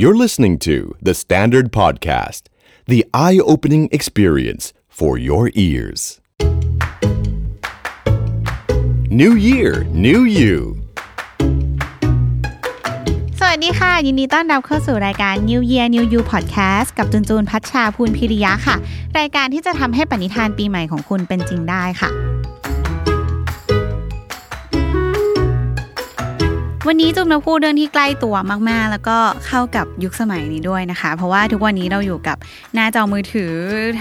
You're listening to The Standard Podcast, the eye opening experience for your ears. New Year, New You. สวัสดีค่ะ ยินดีต้อนรับเข้าสู่รายการ New Year New You Podcast กับจุนจูนพัชชาภูลพิริยะค่ะ รายการที่จะทำให้ปณิธานปีใหม่ของคุณเป็นจริงได้ค่ะ วันนี้จุนมาพูดเรื่องที่ใกล้ตัวมากๆ แล้วก็เข้ากับยุคสมัยนี้ด้วยนะคะ เพราะว่าทุกวันนี้เราอยู่กับหน้าจอมือถือ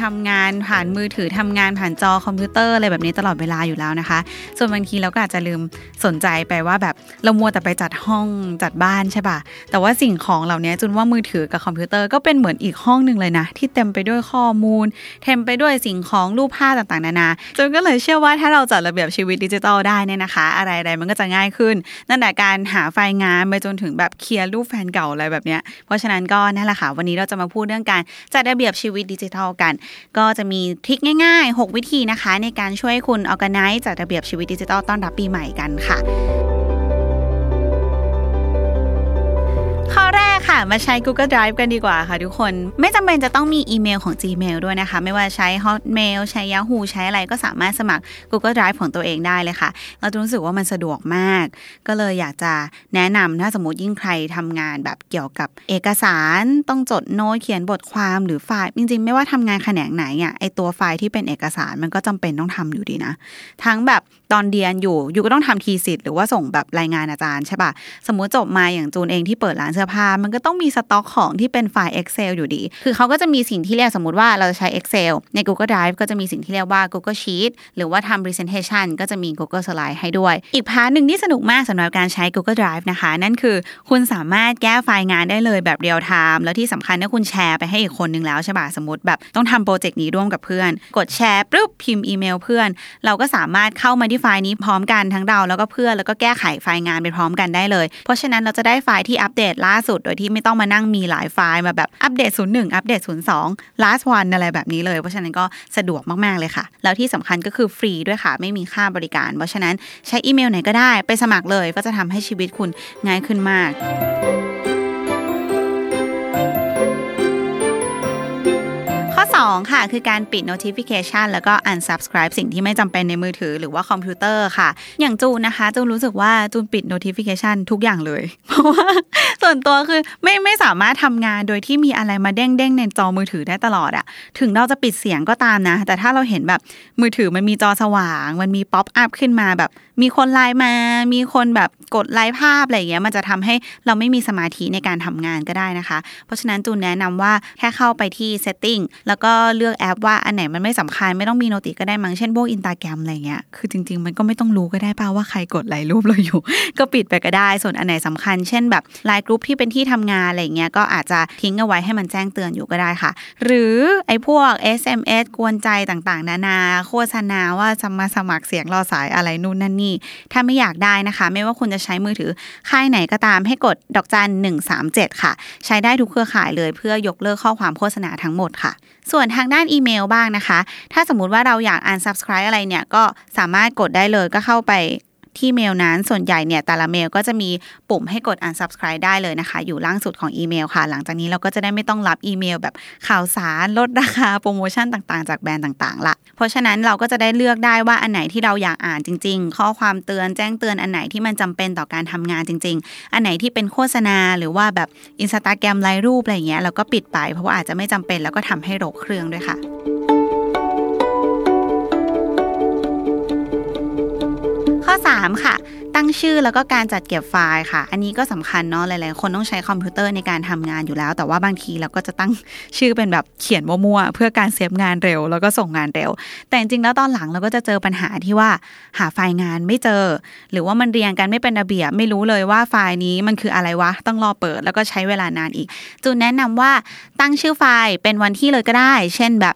ทำงานผ่านมือถือทำงานผ่านจอคอมพิวเตอร์อะไรแบบนี้ตลอดเวลาอยู่แล้วนะคะ ส่วนบางทีเราก็อาจจะลืมสนใจไปว่าแบบเรามัวแต่ไปจัดห้องจัดบ้านใช่ปะแต่ว่าสิ่งของเหล่านี้จุนว่ามือถือกับคอมพิวเตอร์ก็เป็นเหมือนอีกห้องหนึ่งเลยนะ ที่เต็มไปด้วยข้อมูล เต็มไปด้วยสิ่งของรูปภาพต่างๆนานาจนก็เลยเชื่อว่าถ้าเราจัดระเบียบชีวิตดิจิทัลได้เนี่ยนะคะ อะไรๆมันก็จะง่ายขึ้น นั่นแหละการหาไฟล์งานไปจนถึงแบบเคลียร์รูปแฟนเก่าอะไรแบบเนี้ย เพราะฉะนั้นก็นั่นแหละค่ะ วันนี้เราจะมาพูดเรื่องการจัดระเบียบชีวิตดิจิทัลกัน ก็จะมีทริคง่าย ๆ 6 วิธีนะคะ ในการช่วยคุณอ rganize จัดระเบียบชีวิตดิจิทัลต้อนรับปีใหม่กันค่ะ ค่ะ มาใช้ Google Drive กันดีกว่าค่ะทุกคน ไม่จำเป็นจะต้องมีอีเมลของ Gmail ด้วยนะคะ ไม่ว่าใช้ Hotmail ใช้ Yahoo ใช้อะไรก็สามารถสมัคร Google Drive ของตัวเองได้เลยค่ะ เราจะรู้สึกว่ามันสะดวกมาก ก็เลยอยากจะแนะนำถ้าสมมติยิ่งใครทำงานแบบเกี่ยวกับเอกสารต้องจดโน้ตเขียนบทความหรือไฟล์ จริงๆ ไม่ว่าทำงานแขนงไหนอะไอตัวไฟล์ที่เป็นเอกสารมันก็จำเป็นต้องทำอยู่ดีนะ ทั้งแบบ ตอนเรียนอยู่อยู่ก็ต้องทำ thesis หรือว่าส่งแบบรายงานอาจารย์ใช่ปะสมมุติจบมาอย่างจูนเองที่เปิดร้านเสื้อผ้า มันก็ต้องมีสต็อกของที่เป็นไฟล์ Excel อยู่ดี คือเขาก็จะมีสิ่งที่เรียกสมมติว่าเราจะใช้ Excel ใน Google Drive ก็จะมีสิ่งที่เรียกว่า Google Sheet หรือว่าทำ Presentation ก็จะมี Google Slide ให้ด้วย อีก part หนึ่งที่สนุกมากสำหรับการใช้ Google Drive นะคะ นั่นคือคุณสามารถแก้ไฟล์งานได้เลยแบบ real time แล้วที่สำคัญถ้าคุณแชร์ไปให้อีกคนนึงแล้วใช่ปะสมมติแบบต้องทำโปรเจกต์นี้ร่วมกับเพื่อน กดแชร์ปุ๊บพิมพ์อีเมลเพื่อน เราก็สามารถเข้ามาที่ไฟล์นี้พร้อมกันทั้งเราแล้วก็เพื่อนแล้วก็แก้ไขไฟล์งานไปพร้อมกันได้เลย เพราะฉะนั้นเราจะได้ไฟล์ที่อัปเดตล่าสุด โดยที่ไม่ต้องมานั่งมีหลายไฟล์มาแบบอัปเดต 01 อัปเดต 02 last one อะไรแบบนี้เลย เพราะฉะนั้นก็สะดวกมากๆเลยค่ะ แล้วที่สำคัญก็คือฟรีด้วยค่ะ ไม่มีค่าบริการ เพราะฉะนั้นใช้อีเมลไหนก็ได้ไปสมัครเลยก็จะทำให้ชีวิตคุณง่ายขึ้นมาก 2 ค่ะ คือการปิด notification แล้วก็ unsubscribe สิ่งที่ไม่จำเป็นในมือถือหรือว่าคอมพิวเตอร์ค่ะ อย่างจูนนะคะ จูนรู้สึกว่าจูนปิด notification ทุกอย่างเลย เพราะว่าส่วนตัวคือไม่ไม่สามารถทำงานโดยที่มีอะไรมาเด้งเด้งในจอมือถือได้ตลอดอะถึงเราจะปิดเสียงก็ตามนะ แต่ถ้าเราเห็นแบบมือถือมันมีจอสว่าง มันมี pop-up ขึ้นมาแบบ มีคนไลน์มา มีคนแบบกดไลค์ภาพอะไรอย่างเงี้ยมันจะทำให้เราไม่มีสมาธิในการทำงานก็ได้นะคะ เพราะฉะนั้นจูนแนะนำว่าแค่เข้าไปที่ setting แล้วก็เลือกแอปว่าอันไหนมันไม่สำคัญไม่ต้องมี noti ก็ได้มั้งเช่นพวกอินตาแกรมอะไรเงี้ยคือจริง ๆ มันก็ไม่ต้องรู้ก็ได้ป่าว่าใครกดไลค์รูปเราอยู่ ก็ปิดไปก็ได้ ส่วนอันไหนสำคัญ เช่นแบบไลน์กรุ๊ปที่เป็นที่ทำงานอะไรเงี้ยก็อาจจะทิ้งเอาไว้ให้มันแจ้งเตือนอยู่ก็ได้ค่ะ หรือไอ้พวก SMS กวนใจต่างๆ นานา โฆษณาว่าจะมาสมัครเสียงรอสายอะไรนู่นนั่นนี่ถ้าไม่อยากได้นะคะ ไม่ว่าคุณจะใช้มือถือค่ายไหนก็ตามให้กดดอกจันหนึ่งสามเจ็ดค่ะ ใช้ได้ทุกเครือข่ายเลยเพื่อยกเลิกข้อความโฆษณาทั้งหมดค่ะ ส่วนทางด้านอีเมลบ้างนะคะ ถ้าสมมุติว่าเราอยาก unsubscribe อะไรเนี่ยก็สามารถกดได้เลยก็เข้าไป ที่เมลนั้นส่วนใหญ่เนี่ยแต่ละเมลก็จะมีปุ่มให้กด unsubscribe ได้เลยนะคะ อยู่ล่างสุดของอีเมลค่ะ หลังจากนี้เราก็จะได้ไม่ต้องรับอีเมล แบบข่าวสารลดราคาโปรโมชั่นต่างๆ จากแบรนด์ต่างๆละเพราะฉะนั้นเราก็จะได้เลือกได้ว่าอันไหนที่เราอยากอ่านจริง ๆ ข้อความเตือนแจ้งเตือนอันไหนที่มันจำเป็นต่อการทำงานจริง ๆ อันไหนที่เป็นโฆษณาหรือว่าแบบอินสตาแกรมไลค์รูปอะไรเงี้ยเราก็ปิดไปเพราะว่าอาจจะไม่จำเป็นแล้วก็ทำให้รกเครื่องด้วยค่ะ 3 ค่ะ ตั้งชื่อแล้วก็การจัดเก็บไฟล์ค่ะ อันนี้ก็สำคัญเนาะหลายๆ คนต้องใช้คอมพิวเตอร์ในการทำงานอยู่แล้ว แต่ว่าบางทีเราก็จะตั้งชื่อเป็นแบบเขียนมั่วๆเพื่อการเซฟงานเร็ว แล้วก็ส่งงานเร็ว แต่จริงๆแล้วตอนหลังเราก็จะเจอปัญหาที่ว่าหาไฟล์งานไม่เจอ หรือว่ามันเรียงกันไม่เป็นระเบียบไม่รู้เลยว่าไฟล์นี้มันคืออะไรวะต้องรอเปิด แล้วก็ใช้เวลานานอีก จูนแนะนำว่าตั้งชื่อไฟล์เป็นวันที่เลยก็ได้ เช่นแบบ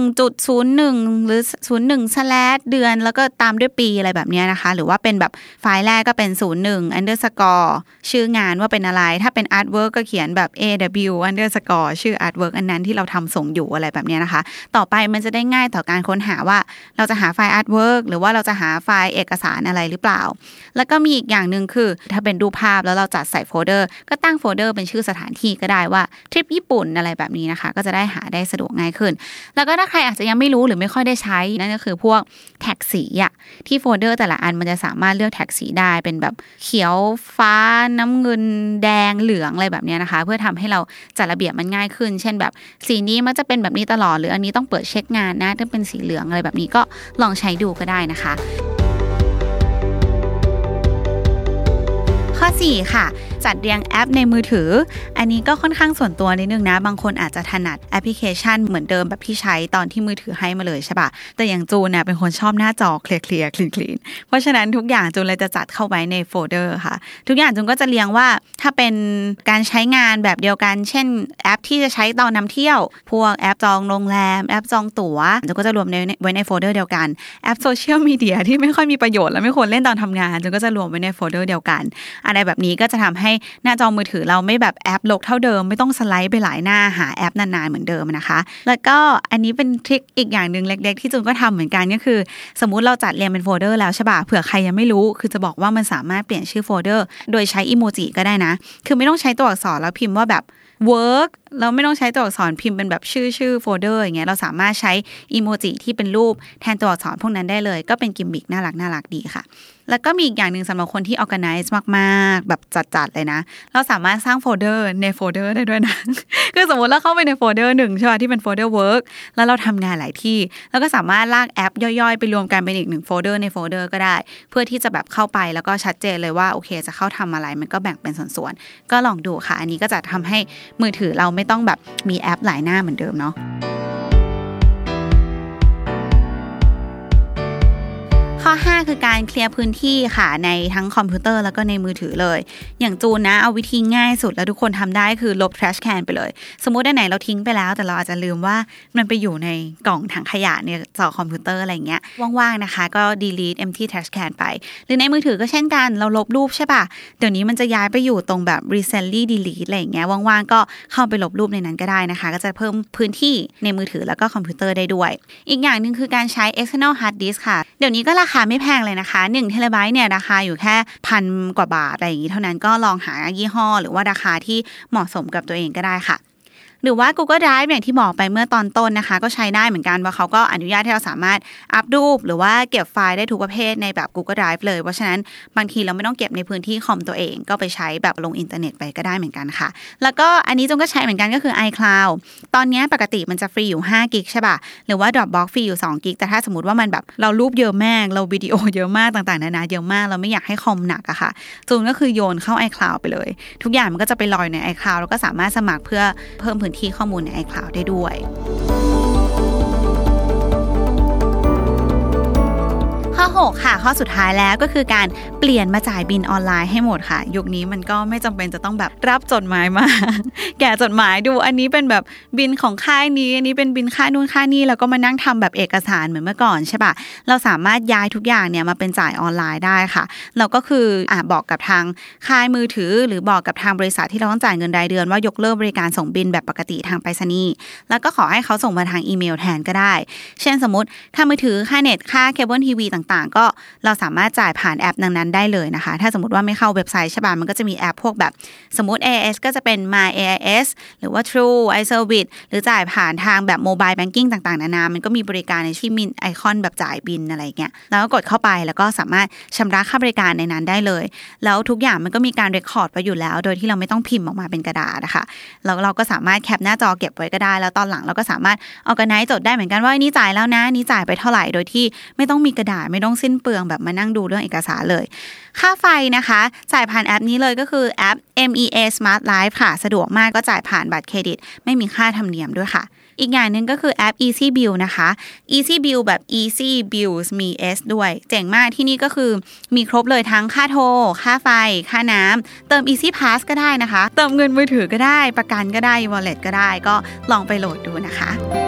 01.01 หรือ 01 slash เดือน แล้วก็ตามด้วยปีอะไรแบบเนี้ยนะคะ หรือว่าเป็นแบบไฟล์แรกก็เป็น 01 underscore ชื่องานว่าเป็นอะไร ถ้าเป็น artwork ก็เขียนแบบ aw underscore ชื่อ artwork อันนั้นที่เราทำส่งอยู่อะไรแบบนี้นะคะ ต่อไปมันจะได้ง่ายต่อการค้นหาว่าเราจะหาไฟล์ artwork หรือว่าเราจะหาไฟล์เอกสารอะไรหรือเปล่า แล้วก็มีอีกอย่างหนึ่งคือ ถ้าเป็นรูปภาพแล้วเราจัดใส่โฟลเดอร์ ก็ตั้งโฟลเดอร์เป็นชื่อสถานที่ก็ได้ว่าทริปญี่ปุ่นอะไรแบบนี้นะคะ ก็จะได้หาได้สะดวกง่ายขึ้น แล้วก็ถ้าใครอาจจะยังไม่รู้หรือไม่ค่อยได้ใช้นั่นก็คือพวกแท็กสีอะที่โฟลเดอร์แต่ละอันมันจะสามารถเลือกแท็กสีได้เป็นแบบเขียวฟ้าน้ำเงินแดงเหลืองอะไรแบบนี้นะคะ เพื่อทำให้เราจัดระเบียบมันง่ายขึ้น เช่นแบบสีนี้มันจะเป็นแบบนี้ตลอดหรืออันนี้ต้องเปิดเช็คงานนะถ้าเป็นสีเหลืองอะไรแบบนี้ก็ลองใช้ดูก็ได้นะคะ ข้อ 4 ค่ะ จัดเรียงแอปในมือถือ อันนี้ก็ค่อนข้างส่วนตัวนิดนึงนะ บางคนอาจจะถนัดแอปพลิเคชันเหมือนเดิมแบบที่ใช้ตอนที่มือถือให้มาเลยใช่ปะแต่อย่างจูนเนี่ยเป็นคนชอบหน้าจอ clear clear clean clean เพราะฉะนั้นทุกอย่างจูนเลยจะจัดเข้าไว้ในโฟลเดอร์ค่ะ ทุกอย่างจูนก็จะเรียงว่าถ้าเป็นการใช้งานแบบเดียวกัน เช่น แอปที่จะใช้ตอนนำเที่ยว พวกแอปจองโรงแรม แอปจองตั๋วจูนก็จะรวมไว้ในโฟลเดอร์เดียวกัน แอปโซเชียลมีเดียที่ไม่ค่อยมีประโยชน์และไม่ควรเล่นตอนทำงานจูนก็จะรวมไว้ในโฟลเดอร์เดียวกันอะไรแบบนี้ก็จะทำให้หน้าจอมือถือเราไม่แบบแอปรกเท่าเดิม ไม่ต้องสไลด์ไปหลายหน้าหาแอปนานๆเหมือนเดิมนะคะ แล้วก็อันนี้เป็น trick อีกอย่างหนึ่งเล็ก ๆ ที่จูนก็ทำเหมือนกันก็คือ สมมุติเราจัดเรียงเป็นโฟลเดอร์แล้วใช่ป่ะเผื่อใครยังไม่รู้ คือจะบอกว่ามันสามารถเปลี่ยนชื่อโฟลเดอร์ โดยใช้อีโมจิก็ได้นะ คือไม่ต้องใช้ตัวอักษรแล้วพิมพ์ว่าแบบ work เราไม่ต้องใช้ตัวอักษรพิมพ์เป็นแบบชื่อชื่อโฟลเดอร์อย่างเงี้ยเราสามารถใช้อีโมจิที่เป็นรูปแทนตัวอักษรพวกนั้นได้เลย ก็เป็นกิมมิคน่ารักน่ารักดีค่ะ แล้วก็มีอีกอย่างหนึ่งสำหรับคนที่ organize มากๆ แบบจัดๆเลยนะ เราสามารถสร้างโฟลเดอร์ในโฟลเดอร์ได้ด้วยนะ คือสมมติเราเข้าไปในโฟลเดอร์หนึ่งใช่ป่ะที่เป็นโฟลเดอร์ work แล้วเราทำงานหลายที่ แล้วก็สามารถลากแอปย่อยๆ ไปรวมกันเป็นอีกหนึ่งโฟลเดอร์ในโฟลเดอร์ก็ได้ เพื่อที่จะแบบเข้าไปแล้วก็ชัดเจนเลยว่าโอเค จะเข้าทำอะไรมันก็แบ่งเป็นส่วนๆ ก็ลองดูค่ะ อันนี้ก็จะทำให้มือถือเราไม่ต้องแบบมีแอปหลายหน้าเหมือนเดิมเนาะ 5คือการ clear พื้นที่ค่ะในทั้งคอมพิวเตอร์แล้วก็ในมือถือเลย อย่างจูนนะเอาวิธีง่ายสุดแล้วทุกคนทำได้คือลบ trash can ไปเลย สมมุติอันไหนเราทิ้งไปแล้ว แต่เราอาจจะลืมว่ามันไปอยู่ในกล่องถังขยะในจอคอมพิวเตอร์อะไรเงี้ยว่างๆนะคะ ก็ delete empty trash can ไป หรือในมือถือก็เช่นกัน เราลบรูปใช่ปะเดี๋ยวนี้มันจะย้ายไปอยู่ตรงแบบ recently delete อะไรเงี้ยว่างๆก็เข้าไปลบรูปในนั้นก็ได้นะคะ ก็จะเพิ่มพื้นที่ในมือถือแล้วก็คอมพิวเตอร์ได้ด้วย อีกอย่างหนึ่งคือการใช้ external hard disk ค่ะ เดี๋ยวนี้ก็ราคาไม่แพงเลยนะคะ1เทเลไบต์เนี่ยราคาอยู่แค่พันกว่าบาทอะไรอย่างนี้เท่านั้นก็ลองหายี่ห้อ หรือว่าราคาที่เหมาะสมกับตัวเองก็ได้ค่ะ หรือว่า Google Drive อย่างที่บอกไปเมื่อตอนต้นนะคะ ก็ใช้ได้เหมือนกันว่าเขาก็อนุญาตให้เราสามารถอัปรูป หรือว่าเก็บไฟล์ได้ทุกประเภทในแบบ Google Drive เลย เพราะฉะนั้นบางทีเราไม่ต้องเก็บในพื้นที่คอมตัวเอง ก็ไปใช้แบบลงอินเทอร์เน็ตไปก็ได้เหมือนกันค่ะ แล้วก็อันนี้จงก็ใช้เหมือนกันก็คือ iCloud ตอนนี้ปกติมันจะฟรีอยู่5กิกใช่ป่ะหรือว่า Dropbox ฟรีอยู่2กิกแต่ถ้าสมมติว่ามันแบบเรารูปเยอะมากเราวิดีโอเยอะมากต่างๆนานาเยอะมากเราไม่อยากให้คอมหนักอะค่ะจูนก็คือโยนเข้า iCloud ไปเลย ทุกอย่างมันก็จะไปลอยใน iCloud แล้วก็สามารถสมัครเพื่อเพิ่มพื้นที่ข้อมูลใน iCloud ได้ด้วย 6 ค่ะ ข้อสุดท้ายแล้วก็คือการเปลี่ยนมาจ่ายบินออนไลน์ให้หมดค่ะ ยุคนี้มันก็ไม่จำเป็นจะต้องแบบรับจดหมายมา แกะจดหมายดูอันนี้เป็นแบบบิลของค่ายนี้อันนี้เป็นบิลค่านู่นค่านี่แล้วก็มานั่งทำแบบเอกสารเหมือนเมื่อก่อนใช่ปะเราสามารถย้ายทุกอย่างเนี่ยมาเป็นจ่ายออนไลน์ได้ค่ะ เราก็คืออ่าบอกกับทางค่ายมือถือ หรือบอกกับทางบริษัทที่เราต้องจ่ายเงินรายเดือนว่ายกเลิกบริการส่งบิลแบบปกติทางไปรษณีย์แล้วก็ขอให้เขาส่งมาทางอีเมลแทนก็ได้ เช่นสมมติค่ามือถือค่าเน็ตค่าเคเบิลทีวีต่างๆก็เราสามารถจ่ายผ่านแอปดังนั้นได้เลยนะคะ ถ้าสมมติว่าไม่เข้าเว็บไซต์ใช่ป่ะมันก็จะมีแอปพวกแบบสมมติ AIS ก็จะเป็น My AIS หรือว่า True iService หรือจ่ายผ่านทางแบบ mobile banking ต่างๆ นานา มันก็มีบริการในที่มีไอคอนแบบจ่ายบิลอะไรเงี้ยแล้วก็กดเข้าไปแล้วก็สามารถชำระค่าบริการในนั้นได้เลย แล้วทุกอย่างมันก็มีการ record ไว้อยู่แล้ว โดยที่เราไม่ต้องพิมพ์ออกมาเป็นกระดาษนะคะแล้วเราก็สามารถแคปหน้าจอเก็บไว้ก็ได้ แล้วตอนหลังเราก็สามารถเอากระไนจดได้เหมือนกันว่านี่จ่ายแล้วนะนี่จ่ายไปเท่าไหร่โดยที่ไม่ต้องมีกระดาษไม่ต้องสิ้นเปลืองแบบมานั่งดูเรื่องเอกสารเลย ค่าไฟนะคะจ่ายผ่านแอปนี้เลยก็คือแอป MEA Smart Life ค่ะ สะดวกมากก็จ่ายผ่านบัตรเครดิต ไม่มีค่าธรรมเนียมด้วยค่ะอีกอย่างหนึ่งก็คือแอป Easy Bill นะคะ Easy Bill แบบ Easy Bills มี S ด้วย เจ๋งมากที่นี่ก็คือมีครบเลยทั้งค่าโทร ค่าไฟ ค่าน้ำ เติม Easy Pass ก็ได้นะคะ เติมเงินมือถือก็ได้ ประกันก็ได้ Wallet ก็ได้ ก็ลองไปโหลดดูนะคะ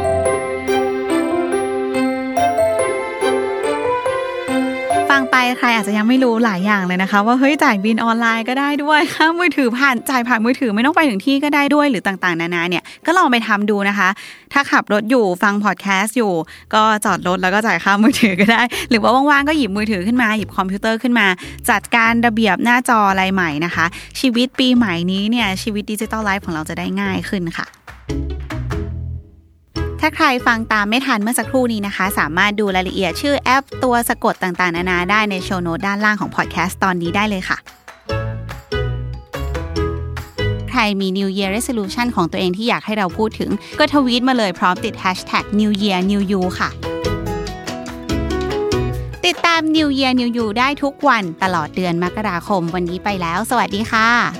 ฟังไปใครอาจจะยังไม่รู้หลายอย่างเลยนะคะ ว่าเฮ้ยจ่ายบิลออนไลน์ก็ได้ด้วยค่ามือถือผ่านจ่ายผ่านมือถือไม่ต้องไปถึงที่ก็ได้ด้วยหรือต่างๆ นานาเนี่ยก็ลองไปทำดูนะคะ ถ้าขับรถอยู่ฟังพอดแคสต์อยู่ ก็จอดรถแล้วก็จ่ายค่ามือถือก็ได้ หรือว่าว่างๆก็หยิบมือถือขึ้นมาหยิบคอมพิวเตอร์ขึ้นมา จัดการระเบียบหน้าจออะไรใหม่นะคะ ชีวิตปีใหม่นี้เนี่ยชีวิต digital life ของเราจะได้ง่ายขึ้นค่ะ ถ้าใครฟังตามไม่ทันเมื่อสักครู่นี้นะคะ สามารถดูรายละเอียดชื่อแอปตัวสะกดต่างๆ นานาได้ใน show note ด้านล่างของพอดแคสต์ตอนนี้ได้เลยค่ะ ใครมี New Year Resolution ของตัวเองที่อยากให้เราพูดถึง ก็ทวีตมาเลยพร้อมติด Hashtag New Year New You ค่ะ ติดตาม New Year New You ได้ทุกวันตลอดเดือนมกราคมวันนี้ไปแล้ว สวัสดีค่ะ